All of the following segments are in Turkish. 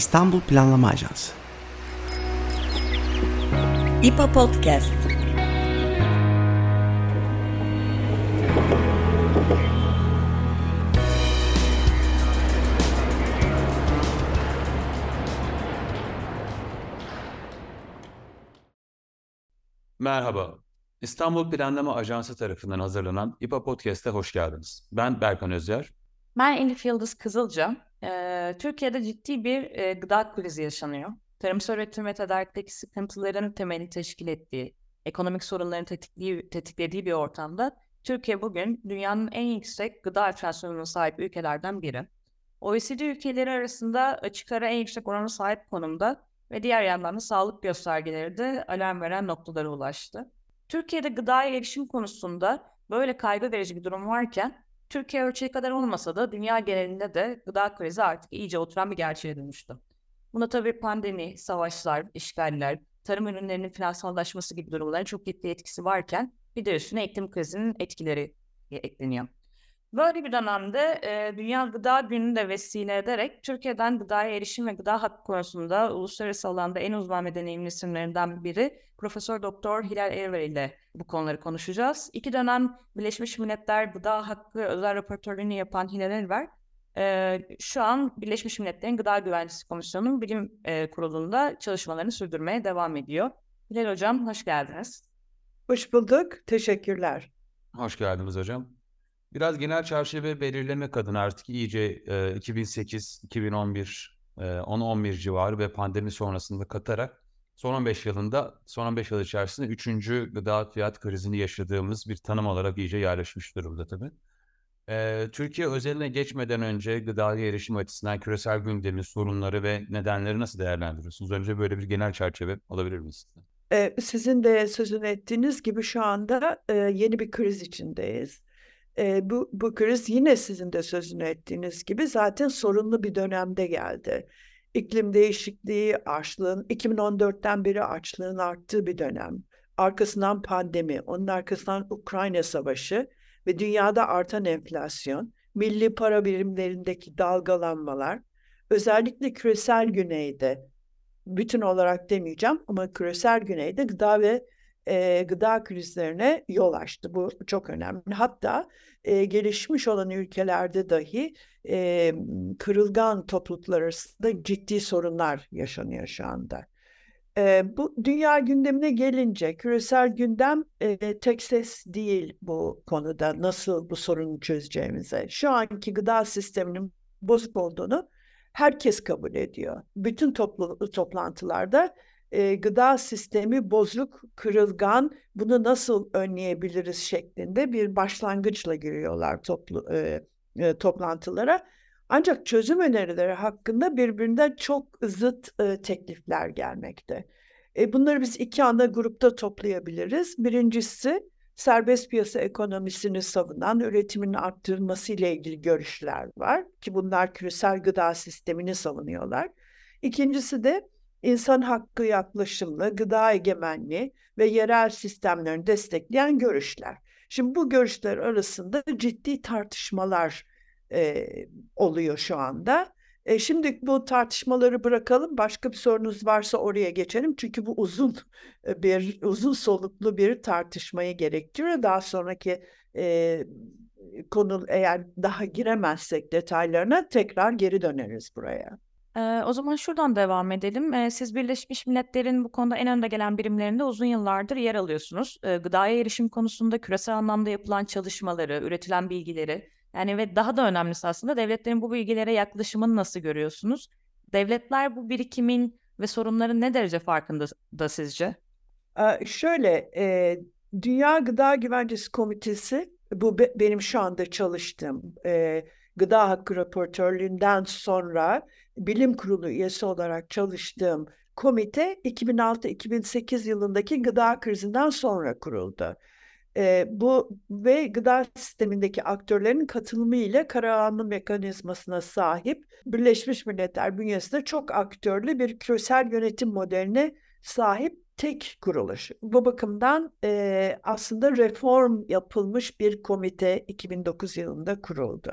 İstanbul Planlama Ajansı. İPA Podcast. Merhaba. İstanbul Planlama Ajansı tarafından hazırlanan İPA Podcast'e hoş geldiniz. Ben Berkan Özyer. Ben Elif Yıldız Kızılca. Ee, Türkiye'de ciddi bir e, gıda krizi yaşanıyor. Tarımsal üretim ve tedarikteki sıkıntıların temeli teşkil ettiği, ekonomik sorunların tetiklediği bir ortamda Türkiye bugün dünyanın en yüksek gıda enflasyonuna sahip ülkelerden biri. OECD ülkeleri arasında açık ara en yüksek orana sahip konumda ve diğer yandan da sağlık göstergeleri de alarm veren noktalara ulaştı. Türkiye'de gıdaya erişim konusunda böyle kaygı verici bir durum varken Türkiye ölçeği kadar olmasa da dünya genelinde de gıda krizi artık iyice oturan bir gerçeğe dönüştü. Buna tabii pandemi, savaşlar, işgaller, tarım ürünlerinin finansallaşması gibi durumların çok ciddi etkisi varken bir de üstüne iklim krizinin etkileri ekleniyor. Böyle bir dönemde e, Dünya Gıda Günü'nü de vesile ederek Türkiye'den gıdaya erişim ve gıda hakkı konusunda uluslararası alanda en uzman ve deneyimli isimlerinden biri Profesör Doktor Hilal Erver ile bu konuları konuşacağız. İki dönem Birleşmiş Milletler Gıda Hakkı özel raportörlüğünü yapan Hilal Erver, e, şu an Birleşmiş Milletler'in Gıda Güvenlisi Komisyonu'nun bilim e, kurulunda çalışmalarını sürdürmeye devam ediyor. Hilal Hocam hoş geldiniz. Hoş bulduk, teşekkürler. Hoş geldiniz hocam. Biraz genel çerçeve belirlemek adına artık iyice e, 2008, 2011, e, 10-11 civarı ve pandemi sonrasında katarak son 15 yılında, son 15 yıl içerisinde 3. gıda fiyat krizini yaşadığımız bir tanım olarak iyice yerleşmiş durumda tabii. E, Türkiye özeline geçmeden önce gıdaya erişim açısından küresel gündemin sorunları ve nedenleri nasıl değerlendiriyorsunuz? Önce böyle bir genel çerçeve alabilir miyiz? Sizin de sözünü ettiğiniz gibi şu anda yeni bir kriz içindeyiz e, bu, bu kriz yine sizin de sözünü ettiğiniz gibi zaten sorunlu bir dönemde geldi. İklim değişikliği, açlığın, 2014'ten beri açlığın arttığı bir dönem. Arkasından pandemi, onun arkasından Ukrayna Savaşı ve dünyada artan enflasyon, milli para birimlerindeki dalgalanmalar, özellikle küresel güneyde, bütün olarak demeyeceğim ama küresel güneyde gıda ve e, gıda krizlerine yol açtı. Bu çok önemli. Hatta e, gelişmiş olan ülkelerde dahi e, kırılgan topluluklar arasında ciddi sorunlar yaşanıyor şu anda. E, bu dünya gündemine gelince küresel gündem e, tek ses değil bu konuda nasıl bu sorunu çözeceğimize. Şu anki gıda sisteminin bozuk olduğunu herkes kabul ediyor. Bütün toplu, toplantılarda e, gıda sistemi bozuk, kırılgan, bunu nasıl önleyebiliriz şeklinde bir başlangıçla giriyorlar toplu e, e, toplantılara. Ancak çözüm önerileri hakkında birbirinden çok zıt e, teklifler gelmekte. E, bunları biz iki ana grupta toplayabiliriz. Birincisi serbest piyasa ekonomisini savunan üretimin arttırılması ile ilgili görüşler var ki bunlar küresel gıda sistemini savunuyorlar. İkincisi de insan hakkı yaklaşımlı, gıda egemenliği ve yerel sistemlerini destekleyen görüşler. Şimdi bu görüşler arasında ciddi tartışmalar e, oluyor şu anda. E, şimdi bu tartışmaları bırakalım. Başka bir sorunuz varsa oraya geçelim. Çünkü bu uzun bir uzun soluklu bir tartışmayı gerektiriyor. Daha sonraki e, konu eğer daha giremezsek detaylarına tekrar geri döneriz buraya. Eee, o zaman şuradan devam edelim. Eee, siz Birleşmiş Milletler'in bu konuda en önde gelen birimlerinde uzun yıllardır yer alıyorsunuz. Eee, gıdaya erişim konusunda küresel anlamda yapılan çalışmaları, üretilen bilgileri, yani ve daha da önemlisi aslında devletlerin bu bilgilere yaklaşımını nasıl görüyorsunuz? Devletler bu birikimin ve sorunların ne derece farkında da sizce? Eee, şöyle, eee, Dünya Gıda Güvencesi Komitesi, bu be benim şu anda çalıştığım, eee, gıda hakkı raportörlüğünden sonra bilim kurulu üyesi olarak çalıştığım komite 2006-2008 yılındaki gıda krizinden sonra kuruldu. E, bu ve gıda sistemindeki aktörlerin katılımı ile kararlı mekanizmasına sahip Birleşmiş Milletler bünyesinde çok aktörlü bir küresel yönetim modeline sahip tek kuruluş. Bu bakımdan e, aslında reform yapılmış bir komite 2009 yılında kuruldu.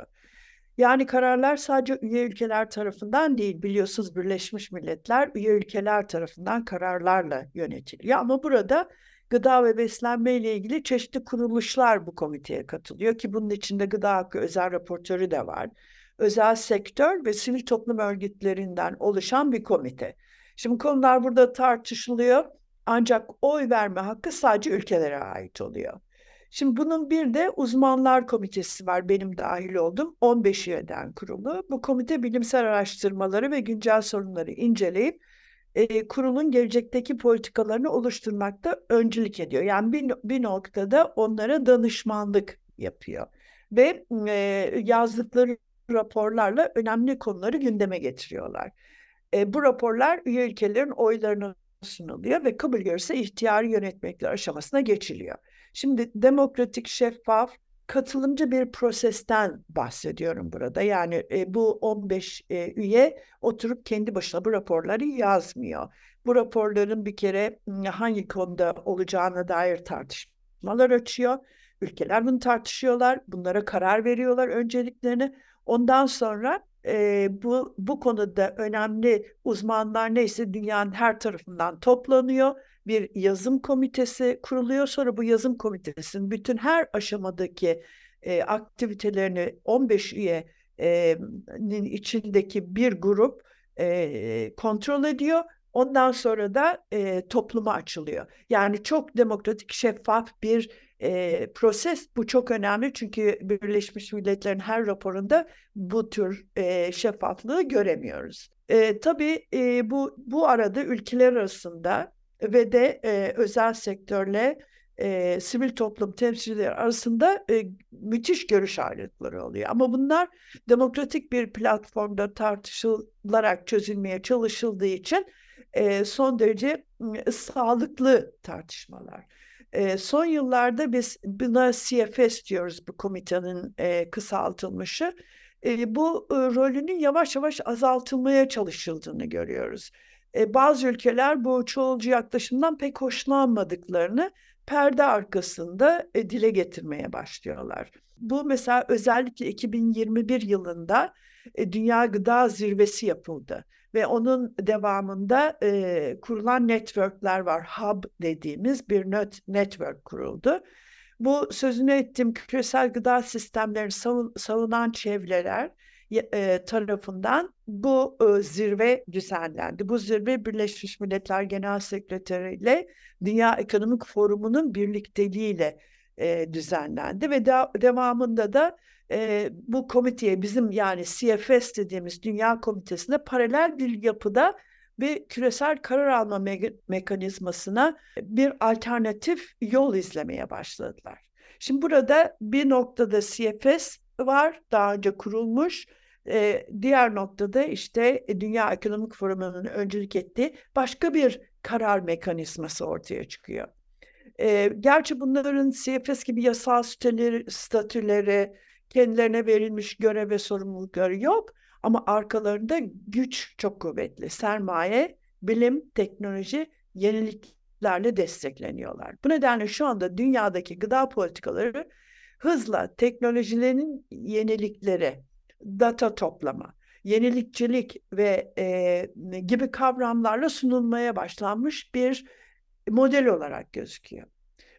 Yani kararlar sadece üye ülkeler tarafından değil, biliyorsunuz Birleşmiş Milletler üye ülkeler tarafından kararlarla yönetiliyor. Ama burada gıda ve beslenme ile ilgili çeşitli kuruluşlar bu komiteye katılıyor ki bunun içinde gıda hakkı özel raportörü de var. Özel sektör ve sivil toplum örgütlerinden oluşan bir komite. Şimdi konular burada tartışılıyor ancak oy verme hakkı sadece ülkelere ait oluyor. Şimdi bunun bir de uzmanlar komitesi var benim dahil olduğum 15 üyeden kurulu. Bu komite bilimsel araştırmaları ve güncel sorunları inceleyip e, kurulun gelecekteki politikalarını oluşturmakta öncülük ediyor. Yani bir, bir noktada onlara danışmanlık yapıyor ve e, yazdıkları raporlarla önemli konuları gündeme getiriyorlar. E, bu raporlar üye ülkelerin oylarına sunuluyor ve kabul görürse ihtiyari yönetmekler aşamasına geçiliyor. Şimdi demokratik, şeffaf, katılımcı bir prosesten bahsediyorum burada. Yani e, bu 15 e, üye oturup kendi başına bu raporları yazmıyor. Bu raporların bir kere hangi konuda olacağına dair tartışmalar açıyor. Ülkeler bunu tartışıyorlar, bunlara karar veriyorlar önceliklerini. Ondan sonra e, bu bu konuda önemli uzmanlar neyse dünyanın her tarafından toplanıyor. Bir yazım komitesi kuruluyor. Sonra bu yazım komitesinin bütün her aşamadaki e, aktivitelerini 15 üyenin içindeki bir grup e, kontrol ediyor. Ondan sonra da e, topluma açılıyor. Yani çok demokratik, şeffaf bir e, proses bu çok önemli çünkü Birleşmiş Milletler'in her raporunda bu tür e, şeffaflığı göremiyoruz. E, tabii e, bu bu arada ülkeler arasında ve de e, özel sektörle e, sivil toplum temsilcileri arasında e, müthiş görüş ayrılıkları oluyor. Ama bunlar demokratik bir platformda tartışılarak çözülmeye çalışıldığı için e, son derece e, sağlıklı tartışmalar. E, son yıllarda biz buna CFS diyoruz bu komitenin e, kısaltılmışı. E, bu e, rolünün yavaş yavaş azaltılmaya çalışıldığını görüyoruz. E, bazı ülkeler bu çoğulcu yaklaşımdan pek hoşlanmadıklarını perde arkasında e, dile getirmeye başlıyorlar. Bu mesela özellikle 2021 yılında e, Dünya Gıda Zirvesi yapıldı ve onun devamında kurulan networkler var. Hub dediğimiz bir net, network kuruldu. Bu sözünü ettiğim küresel gıda sistemlerini savun, savunan çevreler e, tarafından bu e, zirve düzenlendi. Bu zirve Birleşmiş Milletler Genel Sekreteri ile Dünya Ekonomik Forumu'nun birlikteliğiyle e, düzenlendi ve de, devamında da bu komiteye bizim yani CFS dediğimiz Dünya Komitesi'ne paralel bir yapıda ve küresel karar alma me- mekanizmasına bir alternatif yol izlemeye başladılar. Şimdi burada bir noktada CFS var, daha önce kurulmuş. Ee, diğer noktada işte Dünya Ekonomik Forumu'nun öncülük ettiği başka bir karar mekanizması ortaya çıkıyor. Ee, gerçi bunların CFS gibi yasal statüleri, statüleri kendilerine verilmiş görev ve sorumlulukları yok ama arkalarında güç çok kuvvetli. Sermaye, bilim, teknoloji, yeniliklerle destekleniyorlar. Bu nedenle şu anda dünyadaki gıda politikaları hızla teknolojilerin yenilikleri, data toplama, yenilikçilik ve e, gibi kavramlarla sunulmaya başlanmış bir model olarak gözüküyor.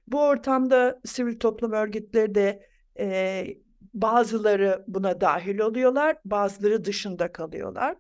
Bu ortamda sivil toplum örgütleri de e, bazıları buna dahil oluyorlar, bazıları dışında kalıyorlar.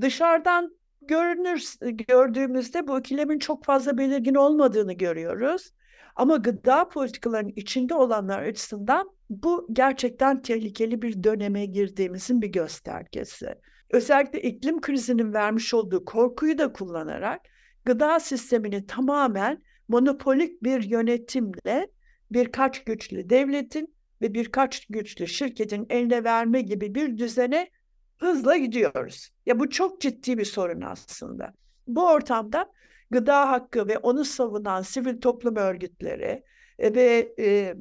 Dışarıdan görünür gördüğümüzde bu ikilemin çok fazla belirgin olmadığını görüyoruz. Ama gıda politikalarının içinde olanlar açısından bu gerçekten tehlikeli bir döneme girdiğimizin bir göstergesi. Özellikle iklim krizinin vermiş olduğu korkuyu da kullanarak gıda sistemini tamamen monopolik bir yönetimle birkaç güçlü devletin ve birkaç güçlü şirketin eline verme gibi bir düzene hızla gidiyoruz. Ya bu çok ciddi bir sorun aslında. Bu ortamda gıda hakkı ve onu savunan sivil toplum örgütleri ve e,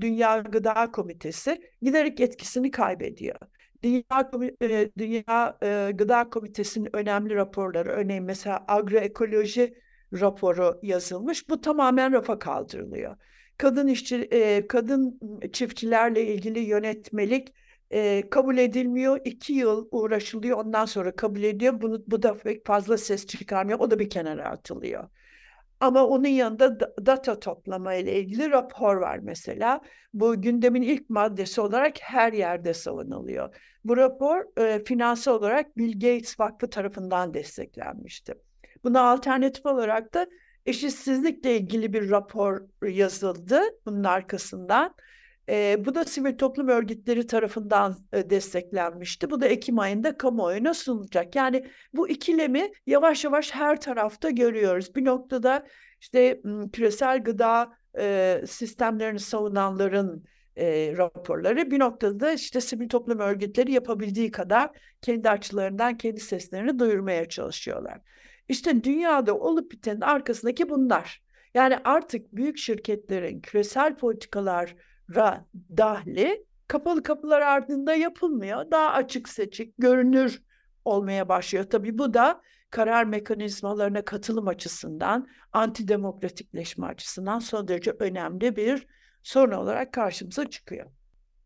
Dünya Gıda Komitesi giderek etkisini kaybediyor. Dünya, e, Dünya e, Gıda Komitesi'nin önemli raporları, örneğin mesela agroekoloji raporu yazılmış. Bu tamamen rafa kaldırılıyor kadın işçi, e, kadın çiftçilerle ilgili yönetmelik E, kabul edilmiyor. iki yıl uğraşılıyor. Ondan sonra kabul ediyor. Bunu, bu da pek fazla ses çıkarmıyor. O da bir kenara atılıyor. Ama onun yanında data toplama ile ilgili rapor var mesela. Bu gündemin ilk maddesi olarak her yerde savunuluyor. Bu rapor e, finansal olarak Bill Gates Vakfı tarafından desteklenmişti. Buna alternatif olarak da eşitsizlikle ilgili bir rapor yazıldı bunun arkasından. E, bu da sivil toplum örgütleri tarafından e, desteklenmişti. Bu da Ekim ayında kamuoyuna sunulacak. Yani bu ikilemi yavaş yavaş her tarafta görüyoruz. Bir noktada işte küresel gıda e, sistemlerini savunanların e, raporları, bir noktada da işte sivil toplum örgütleri yapabildiği kadar kendi açılarından kendi seslerini duyurmaya çalışıyorlar. İşte dünyada olup bitenin arkasındaki bunlar. Yani artık büyük şirketlerin küresel politikalar dahli kapalı kapılar ardında yapılmıyor. Daha açık seçik, görünür olmaya başlıyor. Tabii bu da karar mekanizmalarına katılım açısından, antidemokratikleşme açısından son derece önemli bir sorun olarak karşımıza çıkıyor.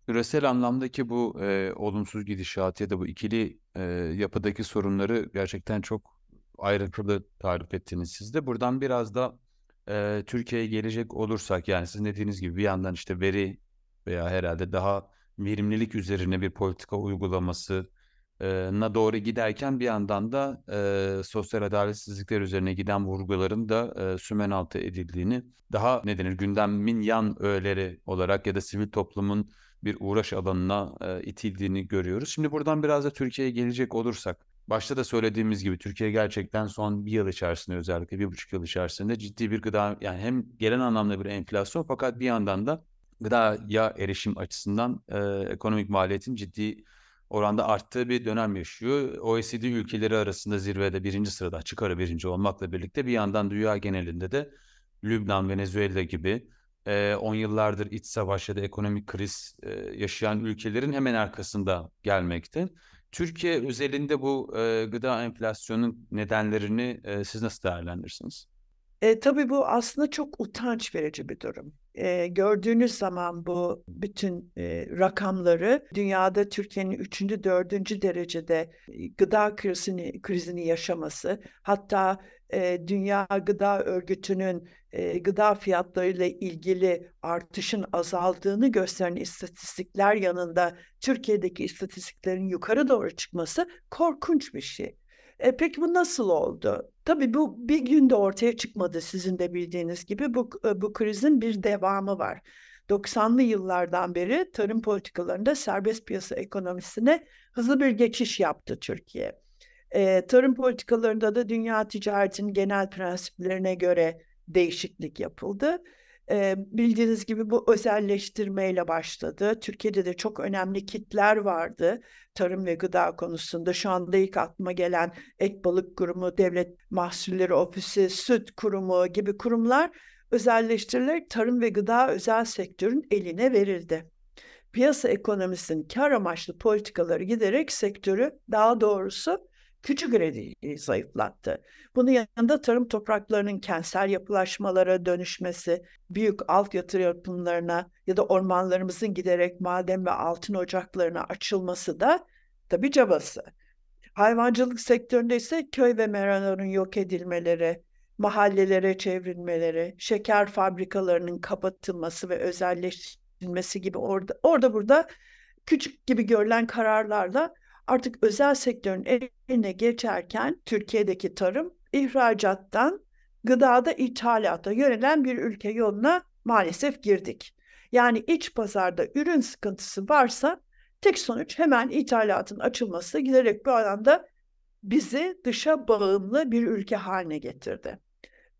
Küresel anlamdaki bu e, olumsuz gidişat ya da bu ikili e, yapıdaki sorunları gerçekten çok ayrıntılı tarif ettiniz siz de. Buradan biraz da e, Türkiye'ye gelecek olursak yani sizin dediğiniz gibi bir yandan işte veri veya herhalde daha verimlilik üzerine bir politika uygulaması na doğru giderken bir yandan da e, sosyal adaletsizlikler üzerine giden vurguların da e, sümen altı edildiğini daha ne denir gündemin yan öğeleri olarak ya da sivil toplumun bir uğraş alanına e, itildiğini görüyoruz. Şimdi buradan biraz da Türkiye'ye gelecek olursak Başta da söylediğimiz gibi Türkiye gerçekten son bir yıl içerisinde özellikle bir buçuk yıl içerisinde ciddi bir gıda yani hem gelen anlamda bir enflasyon fakat bir yandan da gıdaya erişim açısından e, ekonomik maliyetin ciddi oranda arttığı bir dönem yaşıyor. OECD ülkeleri arasında zirvede birinci sırada açık ara birinci olmakla birlikte bir yandan dünya genelinde de Lübnan, Venezuela gibi 10 yıllardır iç savaş ya da ekonomik kriz yaşayan ülkelerin hemen arkasında gelmekte. Türkiye özelinde bu e, gıda enflasyonunun nedenlerini e, siz nasıl değerlendirirsiniz? E, tabii bu aslında çok utanç verici bir durum. E, gördüğünüz zaman bu bütün e, rakamları dünyada Türkiye'nin üçüncü, dördüncü derecede gıda krizini, krizini yaşaması, hatta e, Dünya Gıda Örgütü'nün e, gıda fiyatlarıyla ilgili artışın azaldığını gösteren istatistikler yanında Türkiye'deki istatistiklerin yukarı doğru çıkması korkunç bir şey. E, peki bu nasıl oldu? Tabii bu bir günde ortaya çıkmadı sizin de bildiğiniz gibi. Bu, e, bu krizin bir devamı var. 90'lı yıllardan beri tarım politikalarında serbest piyasa ekonomisine hızlı bir geçiş yaptı Türkiye. E, tarım politikalarında da dünya ticaretinin genel prensiplerine göre değişiklik yapıldı. E, bildiğiniz gibi bu özelleştirmeyle başladı. Türkiye'de de çok önemli kitler vardı tarım ve gıda konusunda. Şu anda ilk aklıma gelen Et Balık Kurumu, Devlet Mahsulleri Ofisi, Süt Kurumu gibi kurumlar özelleştirilerek tarım ve gıda özel sektörün eline verildi. Piyasa ekonomisinin kar amaçlı politikaları giderek sektörü daha doğrusu küçük üretici zayıflattı. Bunun yanında tarım topraklarının kentsel yapılaşmalara dönüşmesi, büyük alt yatırımlarına ya da ormanlarımızın giderek maden ve altın ocaklarına açılması da tabi cabası. Hayvancılık sektöründe ise köy ve meraların yok edilmeleri, mahallelere çevrilmeleri, şeker fabrikalarının kapatılması ve özelleştirilmesi gibi orada orada burada küçük gibi görülen kararlarla artık özel sektörün eline geçerken Türkiye'deki tarım ihracattan gıdada ithalata yönelen bir ülke yoluna maalesef girdik. Yani iç pazarda ürün sıkıntısı varsa tek sonuç hemen ithalatın açılması giderek bu alanda bizi dışa bağımlı bir ülke haline getirdi.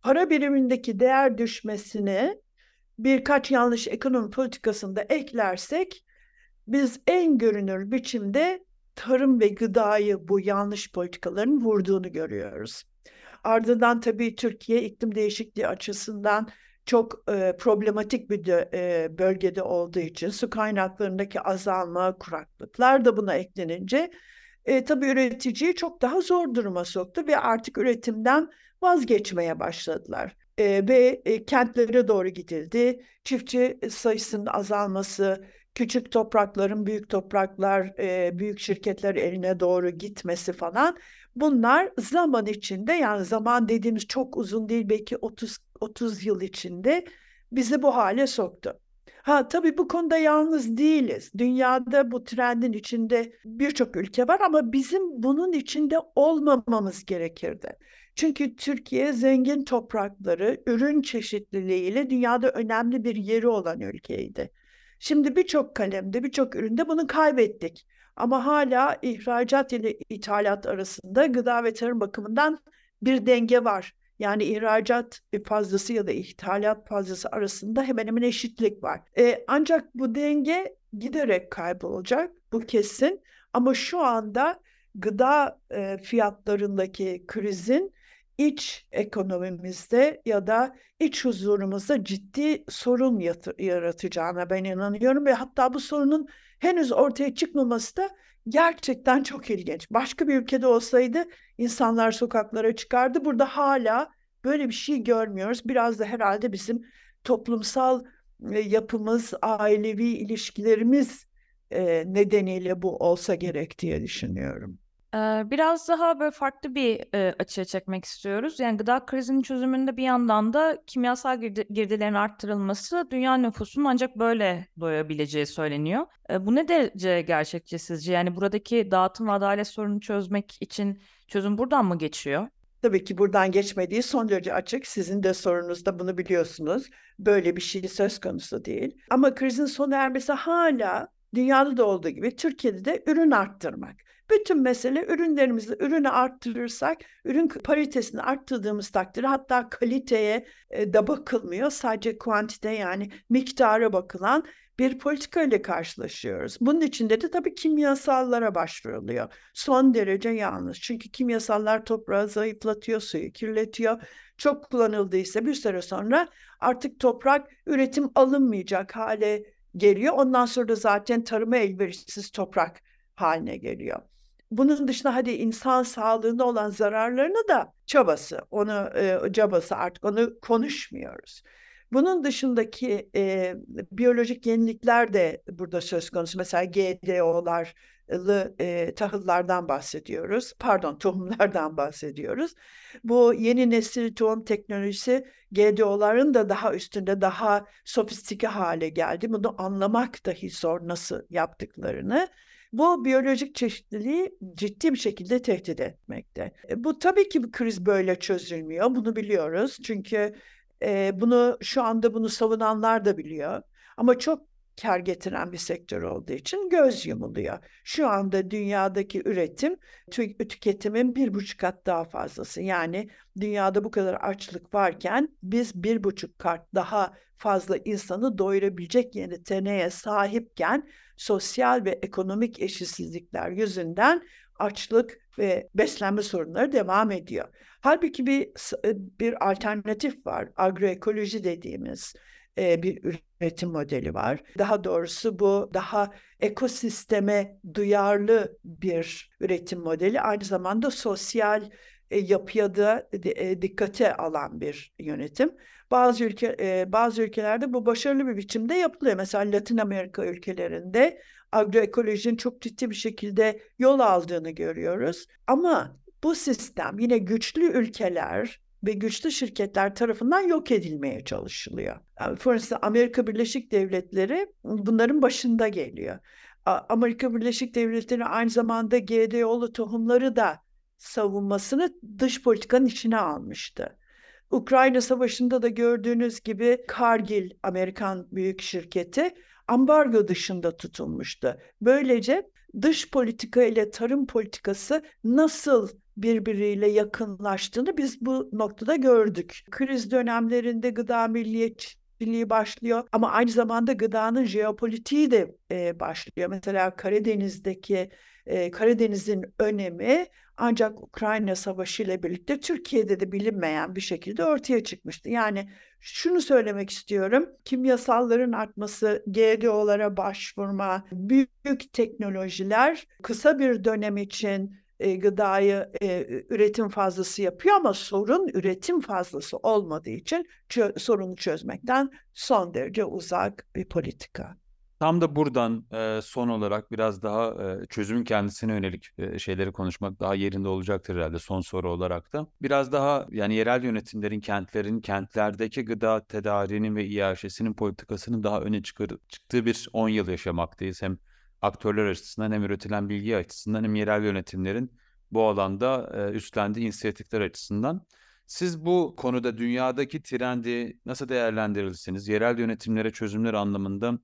Para birimindeki değer düşmesini birkaç yanlış ekonomi politikasında eklersek biz en görünür biçimde tarım ve gıdayı bu yanlış politikaların vurduğunu görüyoruz. Ardından tabii Türkiye iklim değişikliği açısından çok e, problematik bir de, e, bölgede olduğu için su kaynaklarındaki azalma, kuraklıklar da buna eklenince e, tabii üreticiyi çok daha zor duruma soktu ve artık üretimden vazgeçmeye başladılar. E, ve e, kentlere doğru gidildi. Çiftçi sayısının azalması, küçük toprakların büyük topraklar, büyük şirketler eline doğru gitmesi falan bunlar zaman içinde yani zaman dediğimiz çok uzun değil belki 30 30 yıl içinde bizi bu hale soktu. Ha tabii bu konuda yalnız değiliz. Dünyada bu trendin içinde birçok ülke var ama bizim bunun içinde olmamamız gerekirdi. Çünkü Türkiye zengin toprakları, ürün çeşitliliğiyle dünyada önemli bir yeri olan ülkeydi. Şimdi birçok kalemde, birçok üründe bunu kaybettik. Ama hala ihracat ile ithalat arasında gıda ve tarım bakımından bir denge var. Yani ihracat fazlası ya da ithalat fazlası arasında hemen hemen eşitlik var. E, ancak bu denge giderek kaybolacak, bu kesin. Ama şu anda gıda e, fiyatlarındaki krizin iç ekonomimizde ya da iç huzurumuzda ciddi sorun yaratacağına ben inanıyorum ve hatta bu sorunun henüz ortaya çıkmaması da gerçekten çok ilginç. Başka bir ülkede olsaydı insanlar sokaklara çıkardı. Burada hala böyle bir şey görmüyoruz. Biraz da herhalde bizim toplumsal yapımız, ailevi ilişkilerimiz nedeniyle bu olsa gerek diye düşünüyorum. Biraz daha böyle farklı bir açıya çekmek istiyoruz. Yani gıda krizinin çözümünde bir yandan da kimyasal girdi, girdilerin arttırılması dünya nüfusunun ancak böyle doyabileceği söyleniyor. Bu ne derece gerçekçi sizce? Yani buradaki dağıtım ve adalet sorununu çözmek için çözüm buradan mı geçiyor? Tabii ki buradan geçmediği son derece açık. Sizin de sorunuzda bunu biliyorsunuz. Böyle bir şey söz konusu değil. Ama krizin sona ermesi hala dünyada da olduğu gibi Türkiye'de de ürün arttırmak. Bütün mesele ürünlerimizi ürünü arttırırsak, ürün paritesini arttırdığımız takdirde hatta kaliteye e, de bakılmıyor. Sadece kuantite yani miktara bakılan bir politika ile karşılaşıyoruz. Bunun içinde de tabii kimyasallara başvuruluyor. Son derece yanlış. Çünkü kimyasallar toprağı zayıflatıyor, suyu kirletiyor. Çok kullanıldıysa bir süre sonra artık toprak üretim alınmayacak hale geliyor. Ondan sonra da zaten tarıma elverişsiz toprak haline geliyor. Bunun dışında hadi insan sağlığına olan zararlarını da çabası, onu e, cabası artık onu konuşmuyoruz. Bunun dışındaki e, biyolojik yenilikler de burada söz konusu. Mesela GDO'larlı e, tahıllardan bahsediyoruz. Pardon tohumlardan bahsediyoruz. Bu yeni nesil tohum teknolojisi GDO'ların da daha üstünde daha sofistike hale geldi. Bunu anlamak dahi zor nasıl yaptıklarını. Bu biyolojik çeşitliliği ciddi bir şekilde tehdit etmekte. E, bu tabii ki bir kriz böyle çözülmüyor. Bunu biliyoruz. Çünkü e, bunu şu anda bunu savunanlar da biliyor. Ama çok kar getiren bir sektör olduğu için göz yumuluyor. Şu anda dünyadaki üretim tüketimin bir buçuk kat daha fazlası. Yani dünyada bu kadar açlık varken biz bir buçuk kat daha fazla insanı doyurabilecek yeteneğe sahipken sosyal ve ekonomik eşitsizlikler yüzünden açlık ve beslenme sorunları devam ediyor. Halbuki bir e, bir alternatif var. Agroekoloji dediğimiz e, bir üretim modeli var. Daha doğrusu bu daha ekosisteme duyarlı bir üretim modeli. Aynı zamanda sosyal e, yapıya da e, dikkate alan bir yönetim. Bazı ülke e, bazı ülkelerde bu başarılı bir biçimde yapılıyor. Mesela Latin Amerika ülkelerinde agroekolojinin çok ciddi bir şekilde yol aldığını görüyoruz. Ama bu sistem yine güçlü ülkeler ve güçlü şirketler tarafından yok edilmeye çalışılıyor. Yani Fransa, Amerika Birleşik Devletleri bunların başında geliyor. Amerika Birleşik Devletleri aynı zamanda GDO'lu tohumları da savunmasını dış politikanın içine almıştı. Ukrayna Savaşı'nda da gördüğünüz gibi Kargil Amerikan büyük şirketi ambargo dışında tutulmuştu. Böylece dış politika ile tarım politikası nasıl birbiriyle yakınlaştığını biz bu noktada gördük. Kriz dönemlerinde gıda milliyetçiliği başlıyor ama aynı zamanda gıdanın jeopolitiği de e, başlıyor. Mesela Karadeniz'deki e, Karadeniz'in önemi ancak Ukrayna Savaşı ile birlikte Türkiye'de de bilinmeyen bir şekilde ortaya çıkmıştı. Yani şunu söylemek istiyorum. Kimyasalların artması, GDO'lara başvurma, büyük teknolojiler kısa bir dönem için e, gıdayı e, üretim fazlası yapıyor ama sorun üretim fazlası olmadığı için çö- sorunu çözmekten son derece uzak bir politika. Tam da buradan e, son olarak biraz daha e, çözümün kendisine yönelik e, şeyleri konuşmak daha yerinde olacaktır herhalde son soru olarak da. Biraz daha yani yerel yönetimlerin, kentlerin, kentlerdeki gıda tedariğinin ve iaşesinin politikasının daha öne çıkar, çıktığı bir 10 yıl yaşamaktayız. Hem aktörler açısından hem üretilen bilgi açısından hem yerel yönetimlerin bu alanda e, üstlendiği inisiyatifler açısından. Siz bu konuda dünyadaki trendi nasıl değerlendirirsiniz? Yerel yönetimlere çözümler anlamında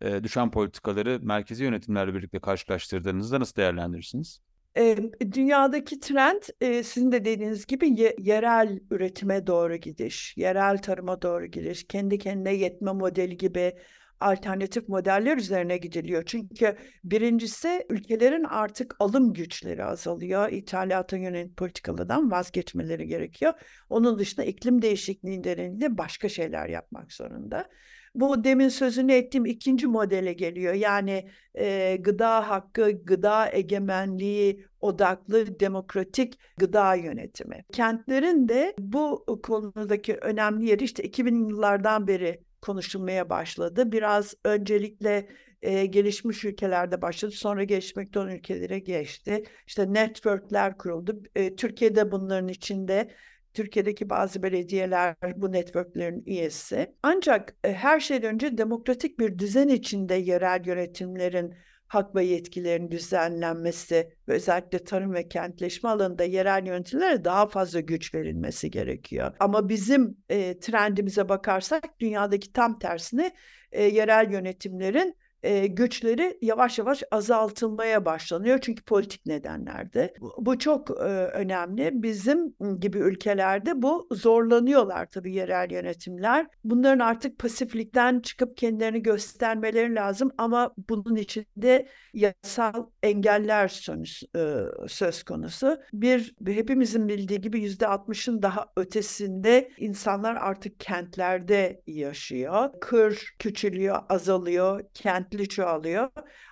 e, düşen politikaları merkezi yönetimlerle birlikte karşılaştırdığınızda nasıl değerlendirirsiniz? E, dünyadaki trend e, sizin de dediğiniz gibi ye, yerel üretime doğru gidiş, yerel tarıma doğru gidiş, kendi kendine yetme modeli gibi alternatif modeller üzerine gidiliyor. Çünkü birincisi ülkelerin artık alım güçleri azalıyor. İthalata yönelik politikalardan vazgeçmeleri gerekiyor. Onun dışında iklim değişikliği nedeniyle başka şeyler yapmak zorunda. Bu demin sözünü ettiğim ikinci modele geliyor. Yani e, gıda hakkı, gıda egemenliği odaklı demokratik gıda yönetimi. Kentlerin de bu konudaki önemli yeri işte 2000 yıllardan beri konuşulmaya başladı. Biraz öncelikle e, gelişmiş ülkelerde başladı. Sonra gelişmekte olan ülkelere geçti. İşte networkler kuruldu. E, Türkiye'de bunların içinde Türkiye'deki bazı belediyeler bu networklerin üyesi. Ancak e, her şeyden önce demokratik bir düzen içinde yerel yönetimlerin hak ve yetkilerin düzenlenmesi ve özellikle tarım ve kentleşme alanında yerel yönetimlere daha fazla güç verilmesi gerekiyor. Ama bizim e, trendimize bakarsak dünyadaki tam tersine e, yerel yönetimlerin e, güçleri yavaş yavaş azaltılmaya başlanıyor çünkü politik nedenlerde. Bu, bu çok e, önemli. Bizim gibi ülkelerde bu zorlanıyorlar tabii yerel yönetimler. Bunların artık pasiflikten çıkıp kendilerini göstermeleri lazım ama bunun içinde yasal engeller söz, e, söz konusu. Bir hepimizin bildiği gibi yüzde altmışın daha ötesinde insanlar artık kentlerde yaşıyor. Kır küçülüyor, azalıyor, kentli çoğalıyor.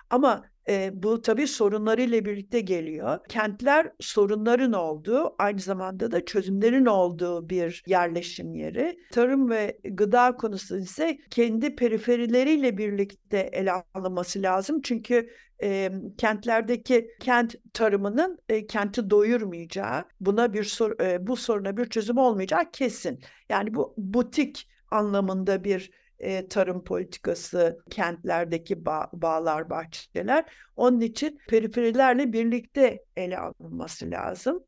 Ama e, bu tabii sorunlarıyla birlikte geliyor. Kentler sorunların olduğu, aynı zamanda da çözümlerin olduğu bir yerleşim yeri. Tarım ve gıda konusu ise kendi periferileriyle birlikte ele alınması lazım. Çünkü e, kentlerdeki kent tarımının e, kenti doyurmayacağı, buna bir sor, e, bu soruna bir çözüm olmayacağı kesin. Yani bu butik anlamında bir e, tarım politikası, kentlerdeki bağ, bağlar, bahçeler. Onun için periferilerle birlikte ele alınması lazım.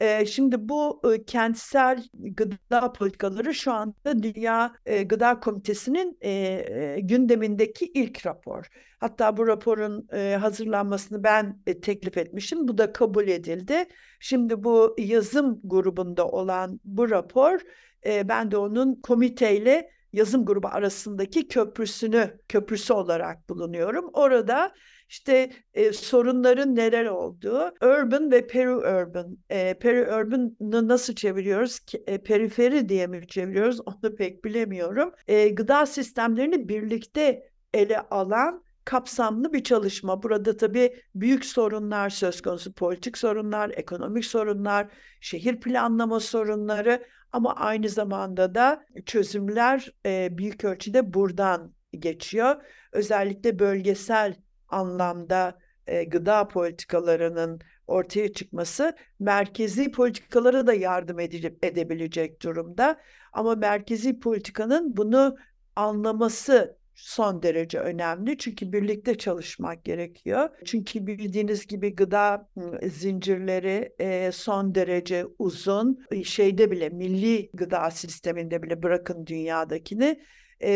E, şimdi bu e, kentsel gıda politikaları şu anda Dünya e, Gıda Komitesi'nin e, e, gündemindeki ilk rapor. Hatta bu raporun e, hazırlanmasını ben e, teklif etmişim. Bu da kabul edildi. Şimdi bu yazım grubunda olan bu rapor, e, ben de onun komiteyle yazım grubu arasındaki köprüsünü köprüsü olarak bulunuyorum. Orada işte e, sorunların neler olduğu, urban ve peri-urban. E, peri-urban'ı nasıl çeviriyoruz? E, periferi diye mi çeviriyoruz? Onu pek bilemiyorum. E, gıda sistemlerini birlikte ele alan kapsamlı bir çalışma. Burada tabii büyük sorunlar söz konusu, politik sorunlar, ekonomik sorunlar, şehir planlama sorunları ama aynı zamanda da çözümler e, büyük ölçüde buradan geçiyor. Özellikle bölgesel anlamda e, gıda politikalarının ortaya çıkması merkezi politikalara da yardım edilip edebilecek durumda. Ama merkezi politikanın bunu anlaması son derece önemli çünkü birlikte çalışmak gerekiyor. Çünkü bildiğiniz gibi gıda zincirleri son derece uzun. Şeyde bile milli gıda sisteminde bile bırakın dünyadakini.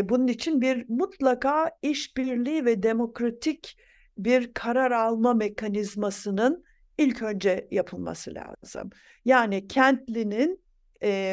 Bunun için bir mutlaka işbirliği ve demokratik bir karar alma mekanizmasının ilk önce yapılması lazım. Yani kentlinin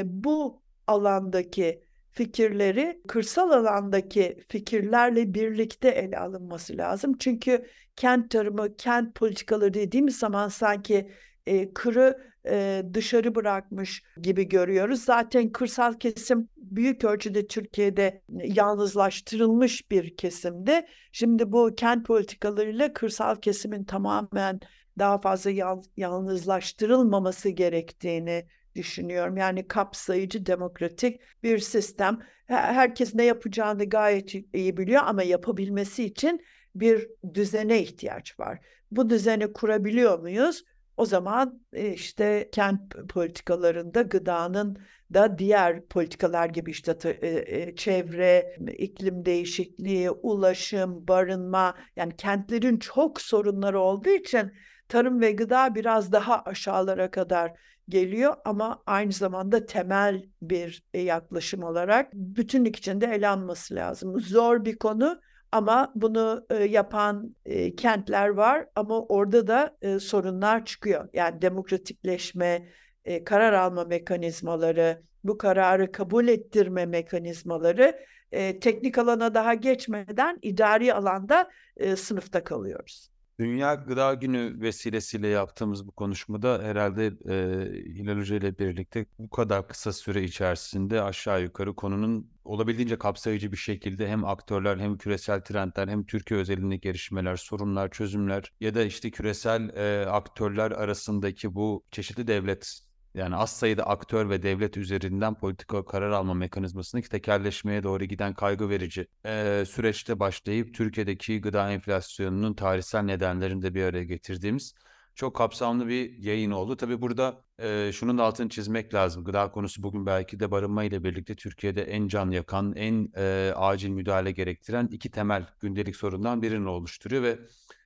bu alandaki fikirleri kırsal alandaki fikirlerle birlikte ele alınması lazım. Çünkü kent tarımı, kent politikaları dediğimiz zaman sanki e, kırı e, dışarı bırakmış gibi görüyoruz. Zaten kırsal kesim büyük ölçüde Türkiye'de yalnızlaştırılmış bir kesimde. Şimdi bu kent politikalarıyla kırsal kesimin tamamen daha fazla yal, yalnızlaştırılmaması gerektiğini düşünüyorum. Yani kapsayıcı, demokratik bir sistem. Herkes ne yapacağını gayet iyi biliyor ama yapabilmesi için bir düzene ihtiyaç var. Bu düzeni kurabiliyor muyuz? O zaman e, işte kent politikalarında gıdanın da diğer politikalar gibi işte e, e, çevre, iklim değişikliği, ulaşım, barınma yani kentlerin çok sorunları olduğu için tarım ve gıda biraz daha aşağılara kadar geliyor ama aynı zamanda temel bir yaklaşım olarak bütünlük içinde ele alınması lazım. Zor bir konu ama bunu e, yapan e, kentler var ama orada da e, sorunlar çıkıyor. Yani demokratikleşme, e, karar alma mekanizmaları, bu kararı kabul ettirme mekanizmaları e, teknik alana daha geçmeden idari alanda e, sınıfta kalıyoruz. Dünya Gıda Günü vesilesiyle yaptığımız bu konuşmada herhalde e, Hilal Hoca ile birlikte bu kadar kısa süre içerisinde aşağı yukarı konunun olabildiğince kapsayıcı bir şekilde hem aktörler hem küresel trendler hem Türkiye özelindeki gelişmeler, sorunlar, çözümler ya da işte küresel e, aktörler arasındaki bu çeşitli devlet yani az sayıda aktör ve devlet üzerinden politika karar alma mekanizmasını tekerleşmeye doğru giden kaygı verici e, süreçte başlayıp Türkiye'deki gıda enflasyonunun tarihsel nedenlerini de bir araya getirdiğimiz çok kapsamlı bir yayın oldu. Tabii burada e, şunun da altını çizmek lazım. Gıda konusu bugün belki de barınma ile birlikte Türkiye'de en can yakan, en e, acil müdahale gerektiren iki temel gündelik sorundan birini oluşturuyor ve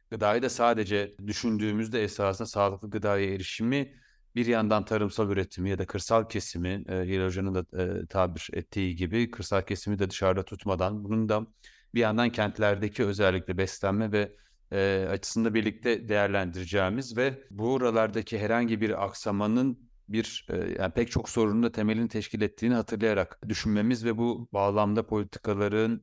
gıdayı da sadece düşündüğümüzde esasında sağlıklı gıdaya erişimi bir yandan tarımsal üretimi ya da kırsal kesimi, e, Hilal Hoca'nın da e, tabir ettiği gibi kırsal kesimi de dışarıda tutmadan bunun da bir yandan kentlerdeki özellikle beslenme ve e, açısında birlikte değerlendireceğimiz ve buralardaki herhangi bir aksamanın bir e, yani pek çok sorunun da temelini teşkil ettiğini hatırlayarak düşünmemiz ve bu bağlamda politikaların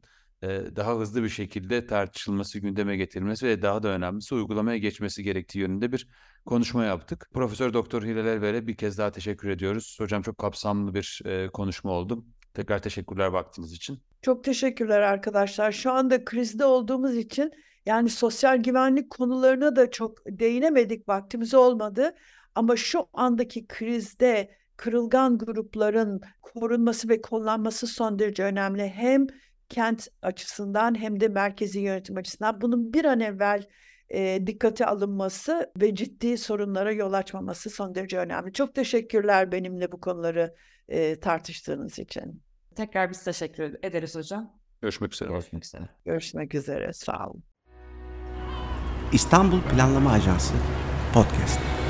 daha hızlı bir şekilde tartışılması, gündeme getirilmesi ve daha da önemlisi uygulamaya geçmesi gerektiği yönünde bir konuşma yaptık. Profesör Doktor Hilal Elver'e bir kez daha teşekkür ediyoruz. Hocam çok kapsamlı bir konuşma oldu. Tekrar teşekkürler vaktiniz için. Çok teşekkürler arkadaşlar. Şu anda krizde olduğumuz için yani sosyal güvenlik konularına da çok değinemedik, vaktimiz olmadı. Ama şu andaki krizde kırılgan grupların korunması ve kullanması son derece önemli. Hem kent açısından hem de merkezi yönetim açısından bunun bir an evvel e, dikkate alınması ve ciddi sorunlara yol açmaması son derece önemli. Çok teşekkürler benimle bu konuları e, tartıştığınız için. Tekrar biz teşekkür ederiz hocam. Görüşmek üzere. Görüşmek üzere. Görüşmek üzere. Sağ olun. İstanbul Planlama Ajansı Podcast.